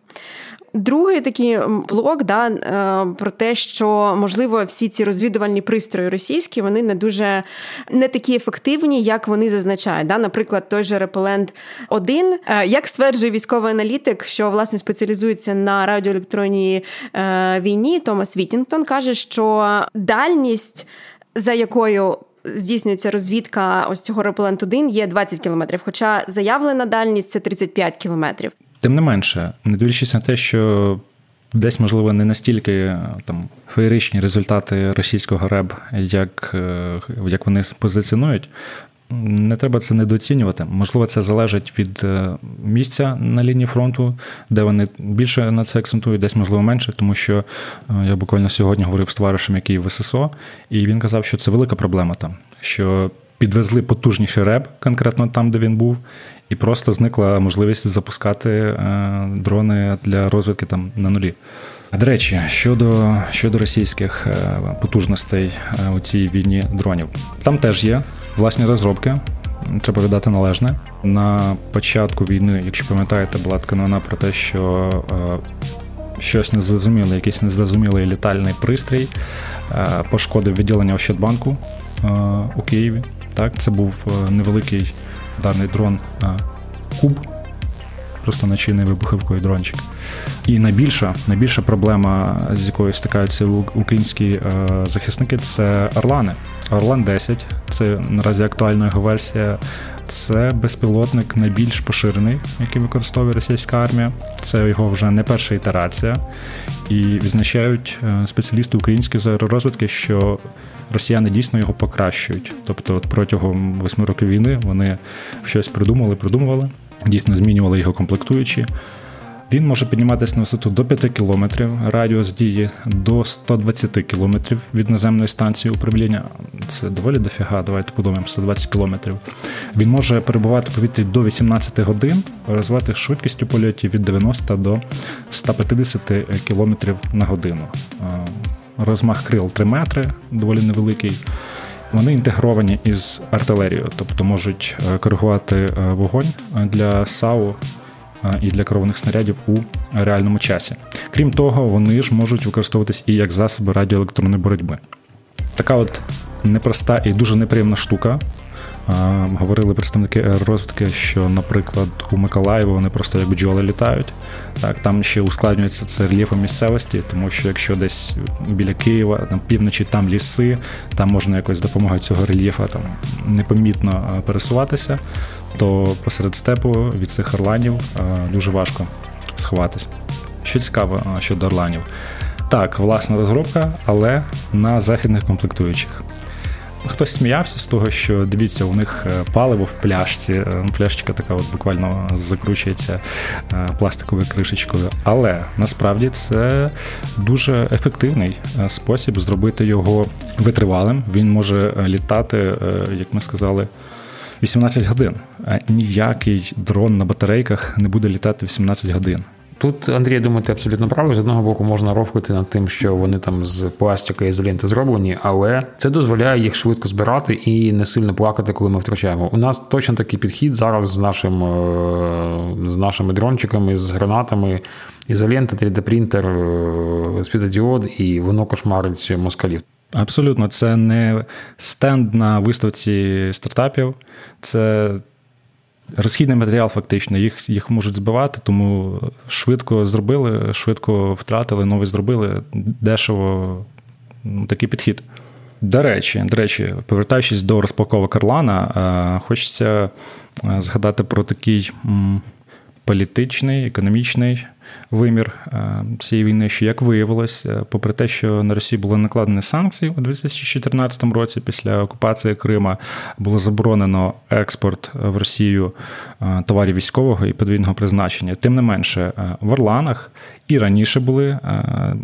Другий такий блок да, е, про те, що можливо всі ці розвідувальні пристрої російські вони не дуже не такі ефективні, як вони зазначають. Да? Наприклад, той же Репелент 1 е, як стверджує військовий аналітик, що власне спеціалізується на радіоелектронній е, війні, Томас Вітінгтон каже, що дальність, за якою Здійснюється розвідка ось цього Репелент 1 є 20 кілометрів, хоча заявлена дальність це 35 кілометрів.
Тим не менше, не дивлячись на те, що десь, можливо, не настільки там феєричні результати російського РЕБ, як, е, як вони позиціонують. Не треба це недооцінювати. Можливо, це залежить від е, місця на лінії фронту, де вони більше на це акцентують, десь можливо менше, тому що е, я буквально сьогодні говорив з товаришем, який в ССО, і він казав, що це велика проблема там. що підвезли потужніший реб, конкретно там, де він був, і просто зникла можливість запускати е, дрони для розвідки там на нулі. До речі, щодо щодо російських е, потужностей е, у цій війні дронів, там теж є власні розробки. Треба віддати належне. На початку війни, якщо пам'ятаєте, була така новина про те, що щось незрозуміле, якийсь незрозумілий літальний пристрій пошкодив відділення Ощадбанку у Києві. Так, Це був е, невеликий даний дрон Куб, просто начинний вибухівкою дрончик. І найбільша найбільша проблема, з якою стикаються українські е, захисники, це Орлани. Орлан 10 це наразі актуальна його версія. Це безпілотник найбільш поширений, який використовує російська армія. Це його вже не перша ітерація. І відзначають е, спеціалісти українські з що росіяни дійсно його покращують. Тобто, от протягом восьми років війни вони щось придумали, придумували, дійсно змінювали його комплектуючі. Він може підніматися на висоту до 5 км, радіус дії до 120 км від наземної станції управління. Це доволі дофіга, давайте подумаємо, 120 км. Він може перебувати в повітрі до 18 годин, розвивати швидкістю польоті від 90 до 150 км на годину. Розмах крил 3 метри, доволі невеликий. Вони інтегровані із артилерією, тобто можуть е, коригувати е, вогонь для САУ і для керованих снарядів у реальному часі. Крім того, вони ж можуть використовуватись і як засоби радіоелектронної боротьби. Така от непроста і дуже неприємна штука. Говорили представники аеророзвитки, що, наприклад, у Миколаєві вони просто як бджоли літають. Так, Там ще ускладнюється це рельєфом місцевості, тому що якщо десь біля Києва, там півночі, там ліси, там можна якось з допомогою цього рельєфа там непомітно пересуватися, то посеред степу від цих орланів дуже важко сховатись. Що цікаво щодо орланів. Так, власна розробка, але на західних комплектуючих. Хтось сміявся з того, що дивіться, у них е, паливо в пляшці. Е, пляшечка така от буквально закручується е, пластиковою кришечкою. Але насправді це дуже ефективний спосіб зробити його витривалим. Він може літати, як ми сказали. 18 годин. Ніякий дрон на батарейках не буде літати 18 годин.
Тут, Андрій, я думаю, ти абсолютно правий. З одного боку, можна ровкати над тим, що вони там з пластика і ізоленти зроблені, але це дозволяє їх швидко збирати і не сильно плакати, коли ми втрачаємо. У нас точно такий підхід зараз з нашим е, з нашими дрончиками, з гранатами. Ізолента, 3D-принтер, е, світодіод, і воно кошмарить москалів.
Абсолютно, це не стенд на виставці стартапів, це розхідний матеріал, фактично, їх їх можуть збивати, тому швидко зробили, швидко втратили, новий зробили, дешево ну, такий підхід. До речі, до речі, повертаючись до розпаковок Орлана, хочеться згадати про такий політичний, економічний вимір е, цієї війни, що як виявилось, е, попри те, що на Росію були накладені санкції у 2014 році, після окупації Крима було заборонено експорт в Росію е, товарів військового і подвійного призначення. Тим не менше, в Орланах і раніше були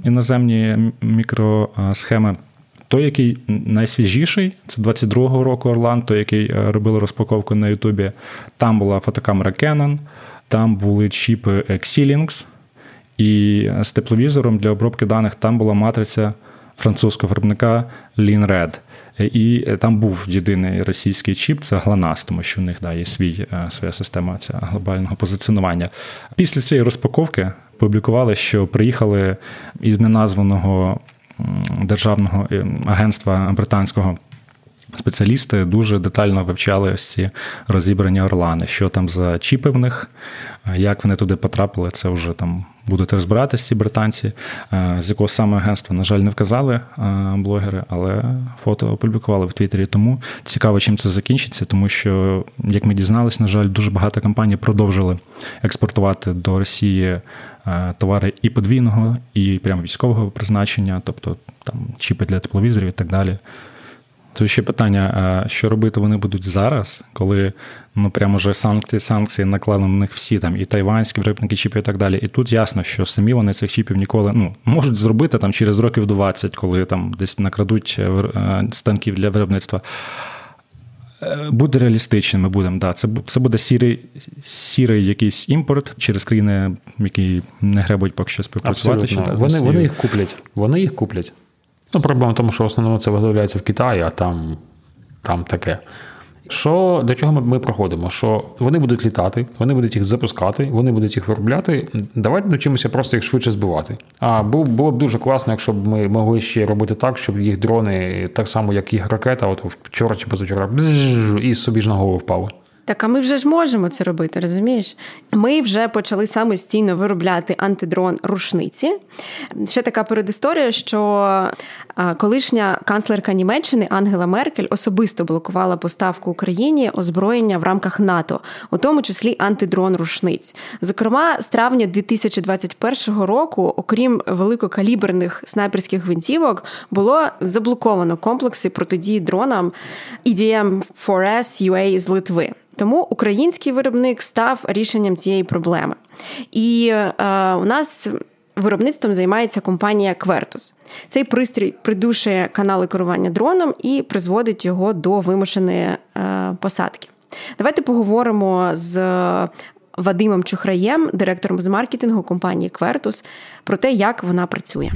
іноземні мікросхеми. Той, який найсвіжіший, це 22-го року Орлан, той, який робили розпаковку на Ютубі. Там була фотокамера Canon, там були чіпи Xilinx, і з тепловізором для обробки даних там була матриця французького виробника LeanRed. І там був єдиний російський чіп це GLONASS, тому що в них да, є свій, е, своя система ця глобального позиціонування. Після цієї розпаковки публікували, що приїхали із неназваного державного е, агентства британського Спеціалісти дуже детально вивчали ось ці розібрані орлани, що там за чіпи в них, як вони туди потрапили, це вже там будуть розбиратися ці британці. З якого саме агентства, на жаль, не вказали блогери, але фото опублікували в Твіттері. Тому цікаво, чим це закінчиться, тому що, як ми дізналися, на жаль, дуже багато компаній продовжили експортувати до Росії товари і подвійного, і прямо військового призначення, тобто там чіпи для тепловізорів і так далі. Тут ще питання: що робити вони будуть зараз, коли ну прямо вже санкції, санкції накладені на них всі там і тайванські виробники чіпів і так далі. І тут ясно, що самі вони цих чіпів ніколи ну можуть зробити там через років 20, коли там десь накрадуть е, е, станків для виробництва. Е, буде реалістичними будемо. Да. Це це буде сірий сірий якийсь імпорт через країни, які не гребуть поки що співпрацювати. Ще,
вони, вони їх куплять. Вони їх куплять. Ну, Проблема в тому, що в основному це виготовляється в Китаї, а там там таке. Що До чого ми ми проходимо? Що вони будуть літати, вони будуть їх запускати, вони будуть їх виробляти. Давайте навчимося просто їх швидше збивати. А було б дуже класно, якщо б ми могли ще робити так, щоб їх дрони, так само, як їх ракета, от вчора чи позавчора, і собі ж на голову впали.
Так, а ми вже ж можемо це робити, розумієш? Ми вже почали самостійно виробляти антидрон рушниці. Ще така передісторія, що колишня канцлерка Німеччини Ангела Меркель особисто блокувала поставку Україні озброєння в рамках НАТО, у тому числі антидрон рушниць. Зокрема, з травня 2021 року, окрім великокаліберних снайперських гвинтівок, було заблоковано комплекси протидії дронам EDM 4S UA з Литви. Тому український виробник став рішенням цієї проблеми. І е, у нас виробництвом займається компанія Квертус. Цей пристрій придушує канали керування дроном і призводить його до вимушеної е, посадки. Давайте поговоримо з Вадимом Чухраєм, директором з маркетингу компанії Квертус, про те, як вона працює.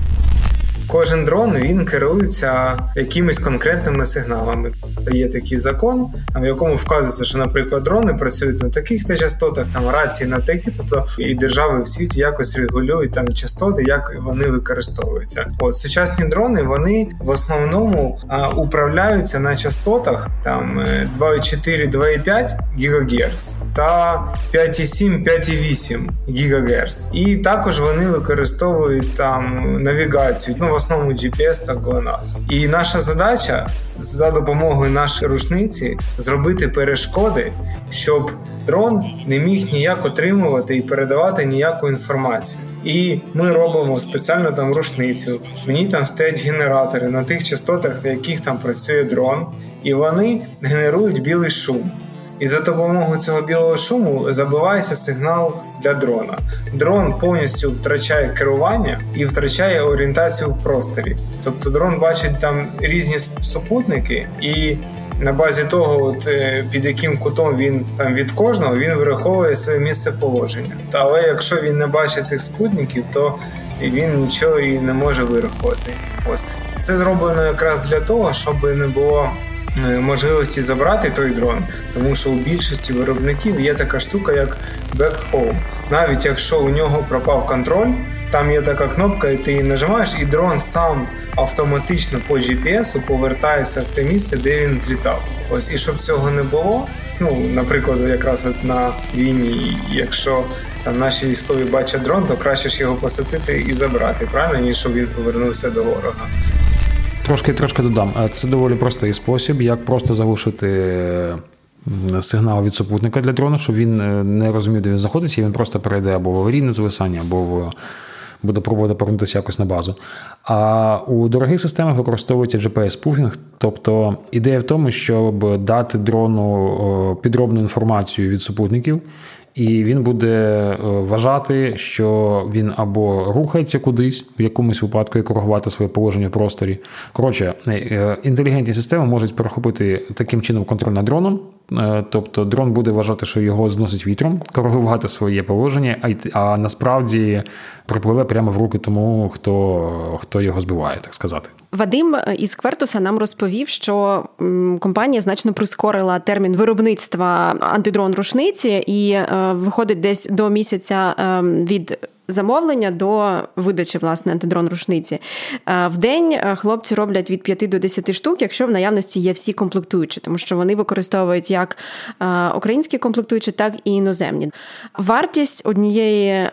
Кожен дрон він керується якимись конкретними сигналами. Є такий закон, в якому вказується, що, наприклад, дрони працюють на таких-то частотах, там рації на такі-то, і держави в світі якось регулюють там частоти, як вони використовуються. От сучасні дрони вони в основному а, управляються на частотах там 2,4, 2,5 ГГц та 5,7, 5,8 ГГц. І також вони використовують там навігацію, ну основному GPS та GLONASS. І наша задача за допомогою нашої рушниці зробити перешкоди, щоб дрон не міг ніяк отримувати і передавати ніяку інформацію. І ми робимо спеціально там рушницю. В ній там стоять генератори на тих частотах, на яких там працює дрон, і вони генерують білий шум. І за допомогою цього білого шуму забивається сигнал для дрона. Дрон повністю втрачає керування і втрачає орієнтацію в просторі. Тобто дрон бачить там різні супутники, і на базі того, от, е, під яким кутом він там від кожного, він вираховує своє місце положення. Але якщо він не бачить тих спутників, то він нічого і не може вирахувати. Ось це зроблено якраз для того, щоб не було. Е, можливості забрати той дрон, тому що у більшості виробників є така штука, як back. Навіть якщо у нього пропав контроль, там є така кнопка, і ти її нажимаєш, і дрон сам автоматично по GPS повертається в те місце, де він злітав. Ось і щоб цього не було. Ну, наприклад, якраз от на війні, якщо там наші військові бачать дрон, то краще ж його посадити і забрати, правильно, ніж щоб він повернувся до ворога.
Трошки трошки додам. Це доволі простий спосіб, як просто заглушити сигнал від супутника для дрону, щоб він е, не розумів, де він знаходиться, і він просто перейде або в аварійне звисання, або в. Буде пробувати повернутися якось на базу. А у дорогих системах використовується GPS-пуфінг. Тобто ідея в тому, щоб дати дрону підробну інформацію від супутників, і він буде е, вважати, що він або рухається кудись, в якомусь випадку і коригувати своє положення в просторі. Коротше, е, е, інтелігентні системи можуть перехопити таким чином контроль над дроном. Тобто дрон буде вважати, що його зносить вітром, коригувати своє положення, а насправді припливе прямо в руки тому, хто хто його збиває, так сказати.
Вадим із Квертуса нам розповів, що компанія значно прискорила термін виробництва антидрон рушниці і виходить десь до місяця ем, від замовлення до видачі власне антидрон рушниці. Е, в день е, хлопці роблять від 5 до 10 штук, якщо в наявності є всі комплектуючі, тому що вони використовують як е, українські комплектуючі, так і іноземні. Вартість однієї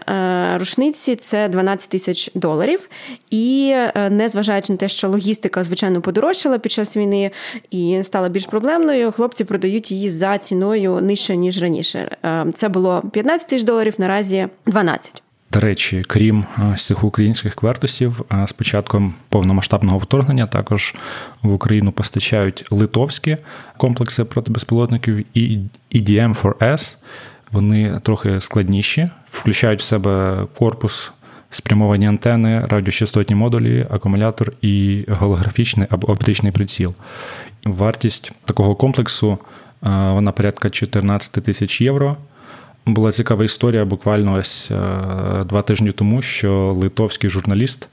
рушниці це 12 тисяч доларів. І незважаючи на те, що логістика, звичайно, подорожчала під час війни і стала більш проблемною, хлопці продають її за ціною нижче, ніж раніше. Це було 15 тисяч доларів, наразі 12.
Речі, крім е, цих українських квертусів, е, з початком повномасштабного вторгнення також в Україну постачають литовські комплекси протибезпілотників і EDM4S. Вони трохи складніші, включають в себе корпус, спрямовані антени, радіочастотні модулі, акумулятор і голографічний або оптичний приціл. Вартість такого комплексу е, вона порядка 14 тисяч євро. Була цікава історія буквально ось е, два тижні тому, що литовський журналіст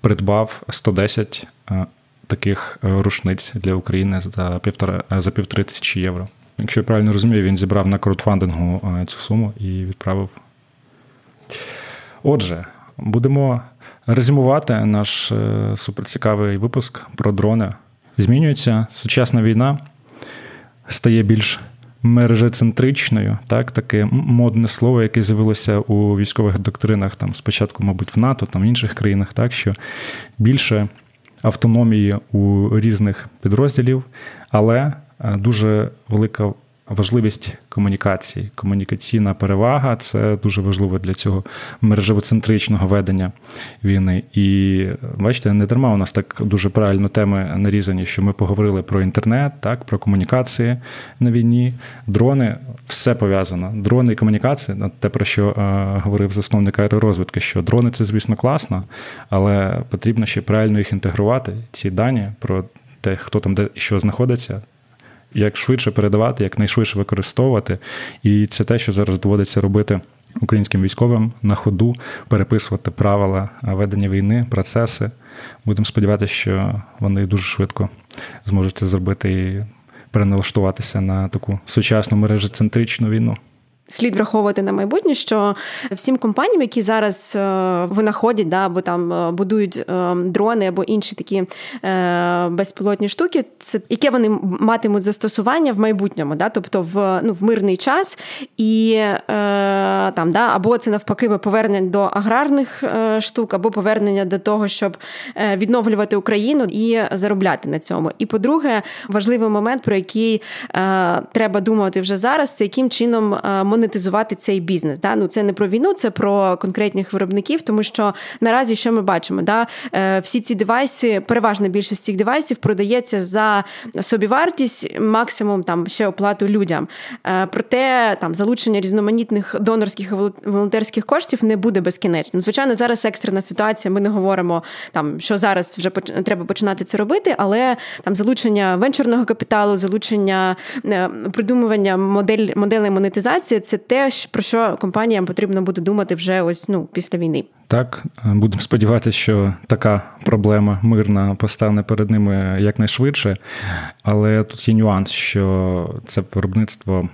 придбав 110 е, таких е, рушниць для України за півтора за півтори тисячі євро. Якщо я правильно розумію, він зібрав на краудфандингу цю суму і відправив. Отже, будемо резюмувати наш суперцікавий випуск про дрони. Змінюється сучасна війна, стає більш мережецентричною, так, таке модне слово, яке з'явилося у військових доктринах, там спочатку, мабуть, в НАТО, там в інших країнах, так? Що більше автономії у різних підрозділів, але е, дуже велика важливість комунікації, комунікаційна перевага це дуже важливо для цього мережевоцентричного ведення війни. І бачите, не дарма у нас так дуже правильно теми нарізані, що ми поговорили про інтернет, так, про комунікації на війні, дрони, все пов'язано. Дрони і комунікації, те, про що е, говорив засновник аеророзвитки, що дрони це, звісно, класно, але потрібно ще правильно їх інтегрувати, ці дані про те, хто там де що знаходиться як швидше передавати, як найшвидше використовувати. І це те, що зараз доводиться робити українським військовим на ходу, переписувати правила ведення війни, процеси, будемо сподіватися, що вони дуже швидко зможуть це зробити і переналаштуватися на таку сучасну мережецентричну війну.
Слід враховувати на майбутнє, що всім компаніям, які зараз е, винаходять, да, або там е, будують е, дрони або інші такі безпілотні штуки, це яке вони матимуть застосування в майбутньому, да, тобто в ну, в мирний час, і там, да, або це навпаки повернення до аграрних штук, або повернення до того, щоб відновлювати Україну і заробляти на цьому. І по-друге, важливий момент, про який треба думати вже зараз, це яким чином монетизувати цей бізнес. Да? Ну це не про війну, це про конкретних виробників, тому що наразі що ми бачимо? Да? Е, всі ці девайси, переважна більшість цих девайсів продається за собівартість, максимум там ще оплату людям. Е, проте там залучення різноманітних донорських і волонтерських коштів не буде безкінечним. Звичайно, зараз екстрена ситуація. Ми не говоримо там, що зараз вже треба починати це робити, але там залучення венчурного капіталу, залучення е, придумування модель моделей монетизації це те, про що компаніям потрібно буде думати вже ось ну після війни.
Так, будемо сподіватися, що така проблема мирна постане перед ними якнайшвидше, але тут є нюанс, що це виробництво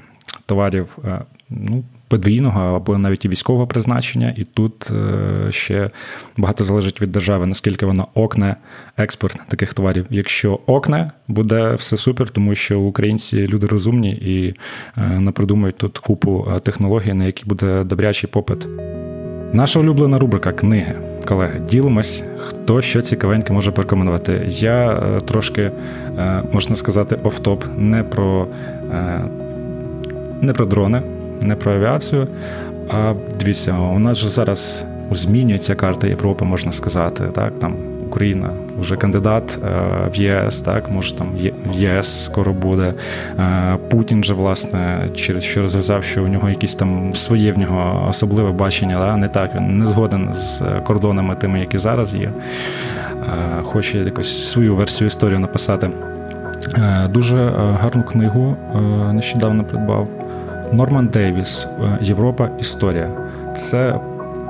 товарів е, ну, подвійного або навіть і військового призначення, і тут е, ще багато залежить від держави, наскільки вона окне експорт таких товарів. Якщо окне, буде все супер, тому що українці люди розумні і е, напридумують тут купу е, технологій, на які буде добрячий попит. Наша улюблена рубрика книги. Колеги, ділимось, хто що цікавеньке може порекомендувати. Я трошки, можна сказати, офтоп не про не про дрони, не про авіацію. А дивіться, у нас же зараз змінюється карта Європи, можна сказати. Так, там Україна вже кандидат е, в ЄС, так може там ЄС скоро буде. Е, Путін же власне через що розв'язав, що у нього якісь там своє в нього особливе бачення. Да? Не так він не згоден з кордонами тими, які зараз є. Е, хоче якось свою версію історії написати. Дуже гарну книгу нещодавно придбав. Норман Дейвіс, Європа, Історія. Це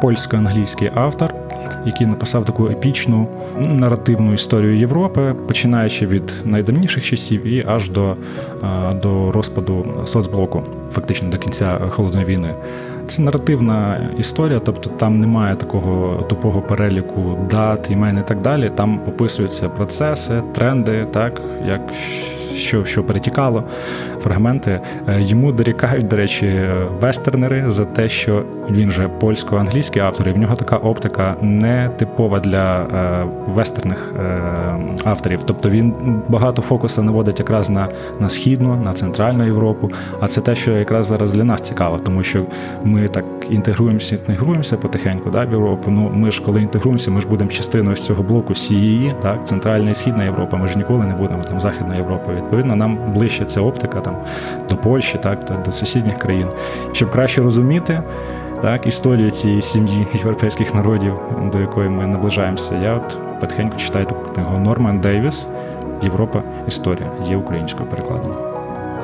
польсько-англійський автор, який написав таку епічну наративну історію Європи, починаючи від найдавніших часів і аж до, до розпаду соцблоку, фактично до кінця холодної війни. Це наративна історія, тобто там немає такого тупого переліку дат, імен і так далі. Там описуються процеси, тренди, так як що що перетікало, фрагменти. Е, йому дорікають, до речі, вестернери за те, що він же польсько-англійський автор, і в нього така оптика не типова для е, вестерних е, авторів. Тобто він багато фокусу наводить якраз на на східну, на центральну Європу. А це те, що якраз зараз для нас цікаво, тому що ми так інтегруємося, інтегруємося потихеньку да, в Європу. Ну ми ж коли інтегруємося, ми ж будемо частиною з цього блоку CEE, так, Центральна і Східна Європа. Ми ж ніколи не будемо там Західна Європа. Відповідно, нам ближче ця оптика там до Польщі, так, та до сусідніх країн, щоб краще розуміти. Так, історію цієї сім'ї європейських народів, до якої ми наближаємося. Я от потихеньку читаю таку книгу Норман Дейвіс Європа. Історія є українською перекладена.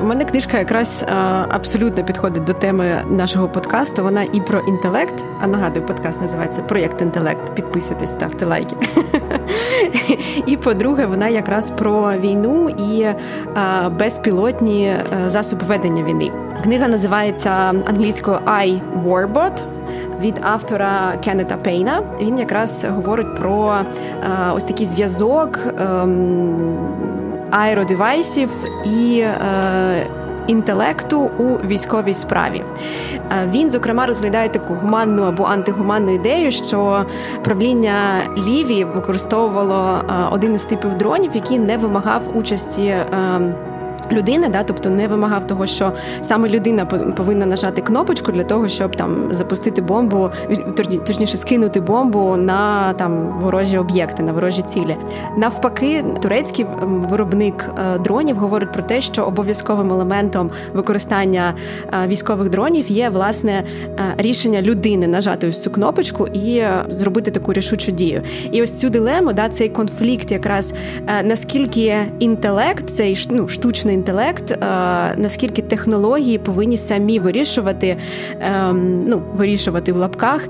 У мене книжка якраз а, абсолютно підходить до теми нашого подкасту. Вона і про інтелект. А нагадую, подкаст називається Проєкт інтелект. Підписуйтесь, ставте лайки. І по-друге, вона якраз про війну і а, безпілотні засоби ведення війни. Книга називається англійською I Warbot. Від автора Кеннета Пейна він якраз говорить про а, ось такий зв'язок. Ем, аеродевайсів і е, інтелекту у військовій справі. Е, він, зокрема, розглядає таку гуманну або антигуманну ідею, що правління Лівії використовувало е, один із типів дронів, який не вимагав участі. Людини, да, тобто не вимагав того, що саме людина повинна нажати кнопочку для того, щоб там запустити бомбу, точніше скинути бомбу на там ворожі об'єкти, на ворожі цілі. Навпаки, турецький виробник е, дронів говорить про те, що обов'язковим елементом використання е, військових дронів є власне е, рішення людини нажати ось цю кнопочку і зробити таку рішучу дію. І ось цю дилему, да, цей конфлікт, якраз наскільки інтелект, цей ну, штучний інтелект, е, наскільки технології повинні самі вирішувати, ем, ну вирішувати в лапках.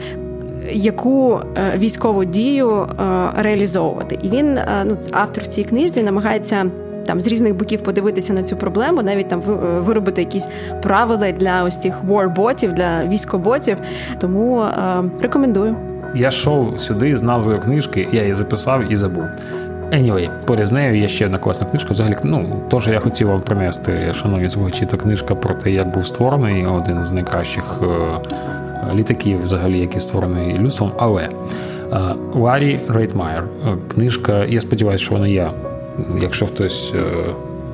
яку е, військову дію е, реалізовувати. І він, ну, автор в цій книзі, намагається. Там з різних боків подивитися на цю проблему, навіть там виробити якісь правила для ось цих war-ботів, для військоботів. Тому рекомендую.
Я йшов сюди з назвою книжки, я її записав і забув. Anyway, поряд з нею є ще одна класна книжка. Взагалі, ну теж я хотів вам принести, шановні слухачі, та книжка про те, як був створений один з найкращих е, літаків, взагалі, який створений людством. Але е, Ларі Рейтмайер, е, книжка, я сподіваюся, що вона є, якщо хтось.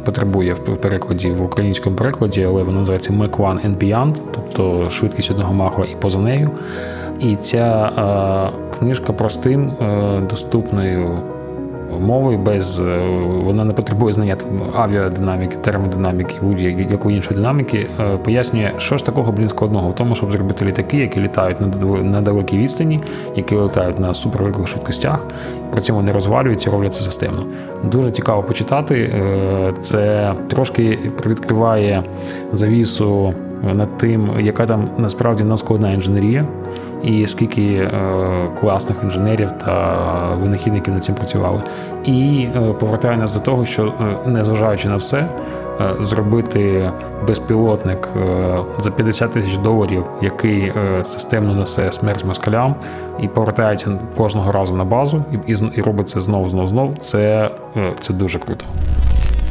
Потребує в перекладі в українському перекладі, але вона називається Mac One and Beyond, тобто швидкість одного маху і поза нею. І ця книжка простим, доступною мовою, без е, вона не потребує знання авіадинаміки, термодинаміки, будь-якої іншої динаміки, е, пояснює, що ж такого блін складного в тому, щоб зробити літаки, які літають на далекій відстані, які літають на супервеликих швидкостях, при цьому не розвалюються, роблять це системно. Дуже цікаво почитати. Е, це трошки привідкриває завісу над тим, яка там насправді надскладна інженерія і скільки е, класних інженерів та винахідників над цим працювали. І е, повертає нас до того, що е, незважаючи на все. Зробити безпілотник за 50 тисяч доларів, який системно несе смерть москалям, і повертається кожного разу на базу, і і робить це знов, знов, знов. Це, Це дуже круто.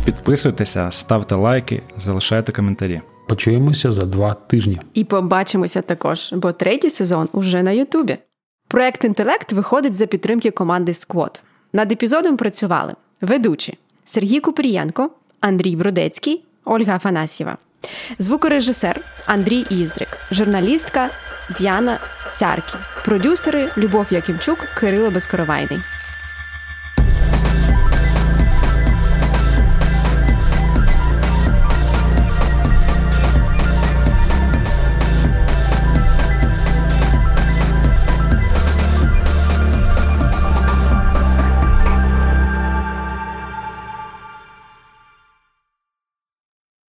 Підписуйтеся, ставте лайки, залишайте коментарі.
Почуємося за два тижні.
І побачимося також, бо третій сезон уже на Ютубі. Проект інтелект виходить за підтримки команди Squad. Над епізодом працювали ведучі Сергій Купрієнко, Андрій Бродецький, Ольга Афанасьєва, звукорежисер Андрій Іздрик, журналістка Діана Сяркі, продюсери Любов Якимчук, Кирило Безкоровайний.